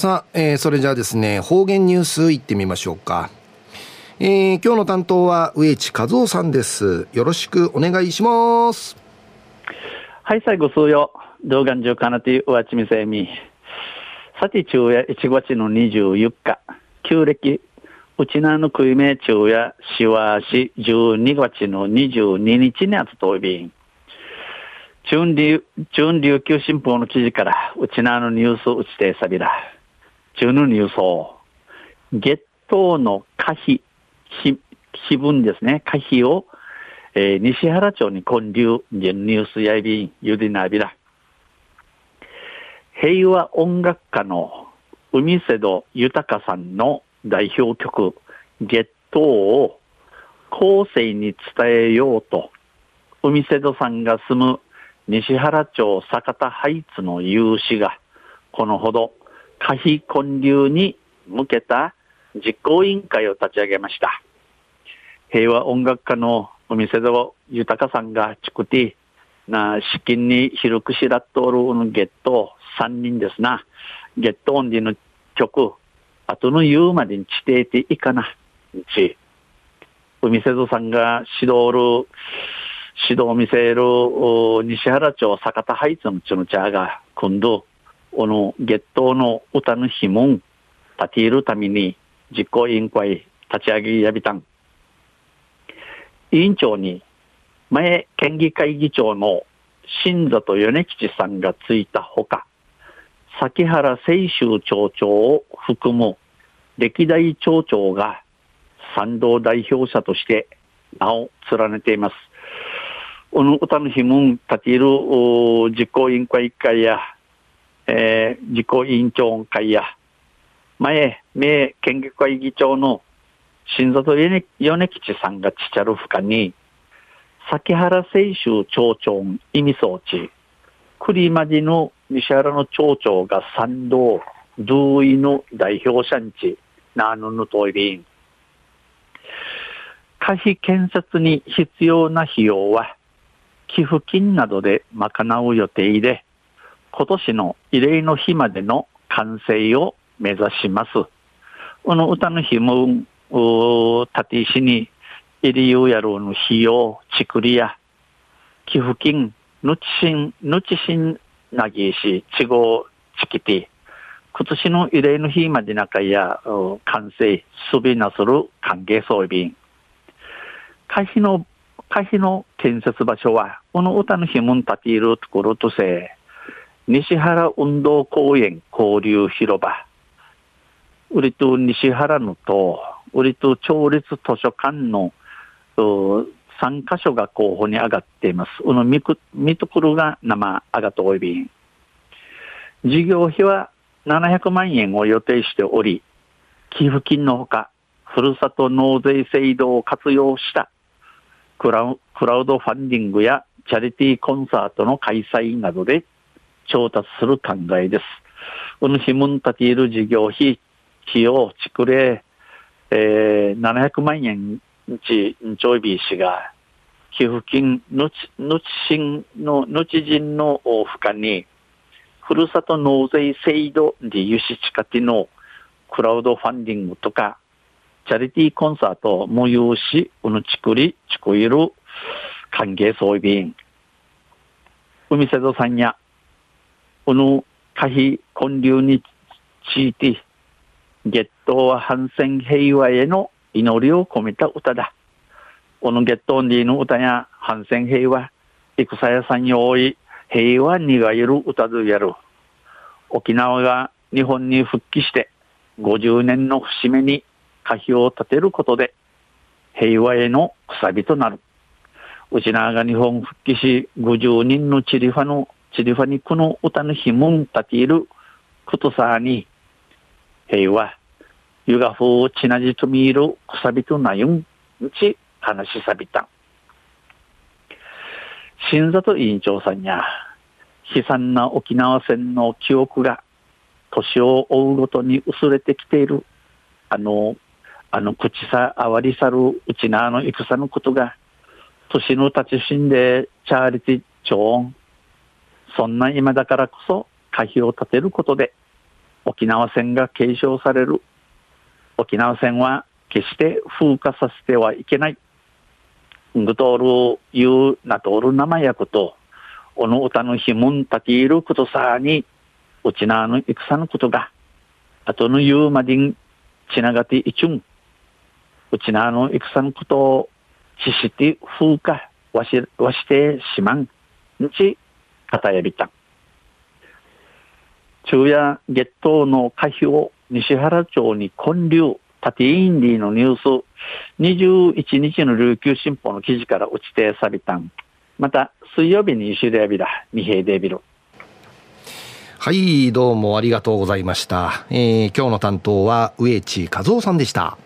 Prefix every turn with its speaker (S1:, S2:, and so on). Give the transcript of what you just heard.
S1: さあ、えー、それじゃあですね、方言ニュースいってみましょうか。えー、今日の担当は植地和夫さんです。よろしくお願いします。
S2: はい、最後数よ。動画中かなというわちみせみ。さて、昼夜1月の24日、旧暦、うちなの食いめ昼夜、しわし12月の22日にあつといびん。中琉琉球新報の記事から、うちなのニュースうちてさびら。中のニュースを、月頭の可否、碑文ですね、可否を、えー、西原町に建立、ニュースやいびん、ゆりなびら。平和音楽家の海瀬戸豊さんの代表曲、月頭を後世に伝えようと、海瀬戸さんが住む西原町坂田ハイツの有志が、このほど可否建立に向けた実行委員会を立ち上げました。平和音楽家の海瀬戸豊さんがチクティな資金に広くしらっとるゲット3人ですな。ゲットオンディの曲、後の言うまでに地底ていいかな。ち、海瀬戸さんが指導る、指導を見せる西原町坂田ハイツのちの茶が今度、この月頭の歌の碑文立てるために実行委員会立ち上げやびたん。委員長に前県議会議長の新里米吉さんがついたほか、崎原清州町長を含む歴代町長が賛同代表者として名を連ねています。この歌の碑文立てる実行委員会会や、えー、実行委員長会や、前、名県議会議長の新里米吉さんがちちゃるふかに、崎原清州町長意味装置、栗まじの西原の町長が賛同、同意の代表者んち、なぬぬといびん。可否建設に必要な費用は、寄付金などで賄う予定で、今年の異例の日までの完成を目指します。この歌の日も、立て石に、入りゆうやろうの費用、ちくりや、寄付金、ぬちしん、ぬちしんなぎし、ちごちきて、今年の異例の日まで中や、完成、すびなする歓迎装備。可否の、可否の建設場所は、この歌の日も立ているところとせ、西原運動公園交流広場、売りと西原のと、売りと町立図書館の3箇所が候補に上がっています。この見く、見ところが生上がっておいびん。事業費は700万円を予定しており、寄付金のほか、ふるさと納税制度を活用したクラウドファンディングやチャリティーコンサートの開催などで調達する考えです。この日 mun 立ている事業費、費用、ちくれ、えー、700万円ち、ちょいびしが、寄付金、のち、のちしんの、のち人の負荷に、ふるさと納税制度で輸出地下てのクラウドファンディングとか、チャリティーコンサートも有し、うぬちくり、ちくいる、歓迎装備員。海瀬戸さんや、うぬ、可否建立について、月頭は反戦平和への祈りを込めた歌だ。このゲットンディの歌や反戦平和、戦屋さんに多い平和にがいる歌でやる。沖縄が日本に復帰して50年の節目に歌碑を立てることで平和へのくさびとなる。うちなが日本復帰し50人のチリファの、チリファにこの歌の碑文立ていることさに平和、ゆがふうちなじとみいるくさびとなゆんち話しさびた。新里委員長さんや悲惨な沖縄戦の記憶が年を追うごとに薄れてきている。あの、あの口さあわりさるうちなの戦のことが年の立ち死んでチャーリティ超音。そんな今だからこそ可否を立てることで沖縄戦が継承される。沖縄戦は決して風化させてはいけない。ぐとおる言うなとおる生やこと、おの歌のひむんたきいることさに、うちなの戦のことが、あとの言うまでん、ちながていちゅん。うちなの戦のことを、しして風化わし、わしてしまん。んち、かたやびた。昼夜月頭の可否を西原町に建立、縦インディのニュース、21日の琉球新報の記事から打ち定さびたん。また、水曜日に石でやびら、二平デビル。
S1: はい、どうもありがとうございました。えー、今日の担当は植地和夫さんでした。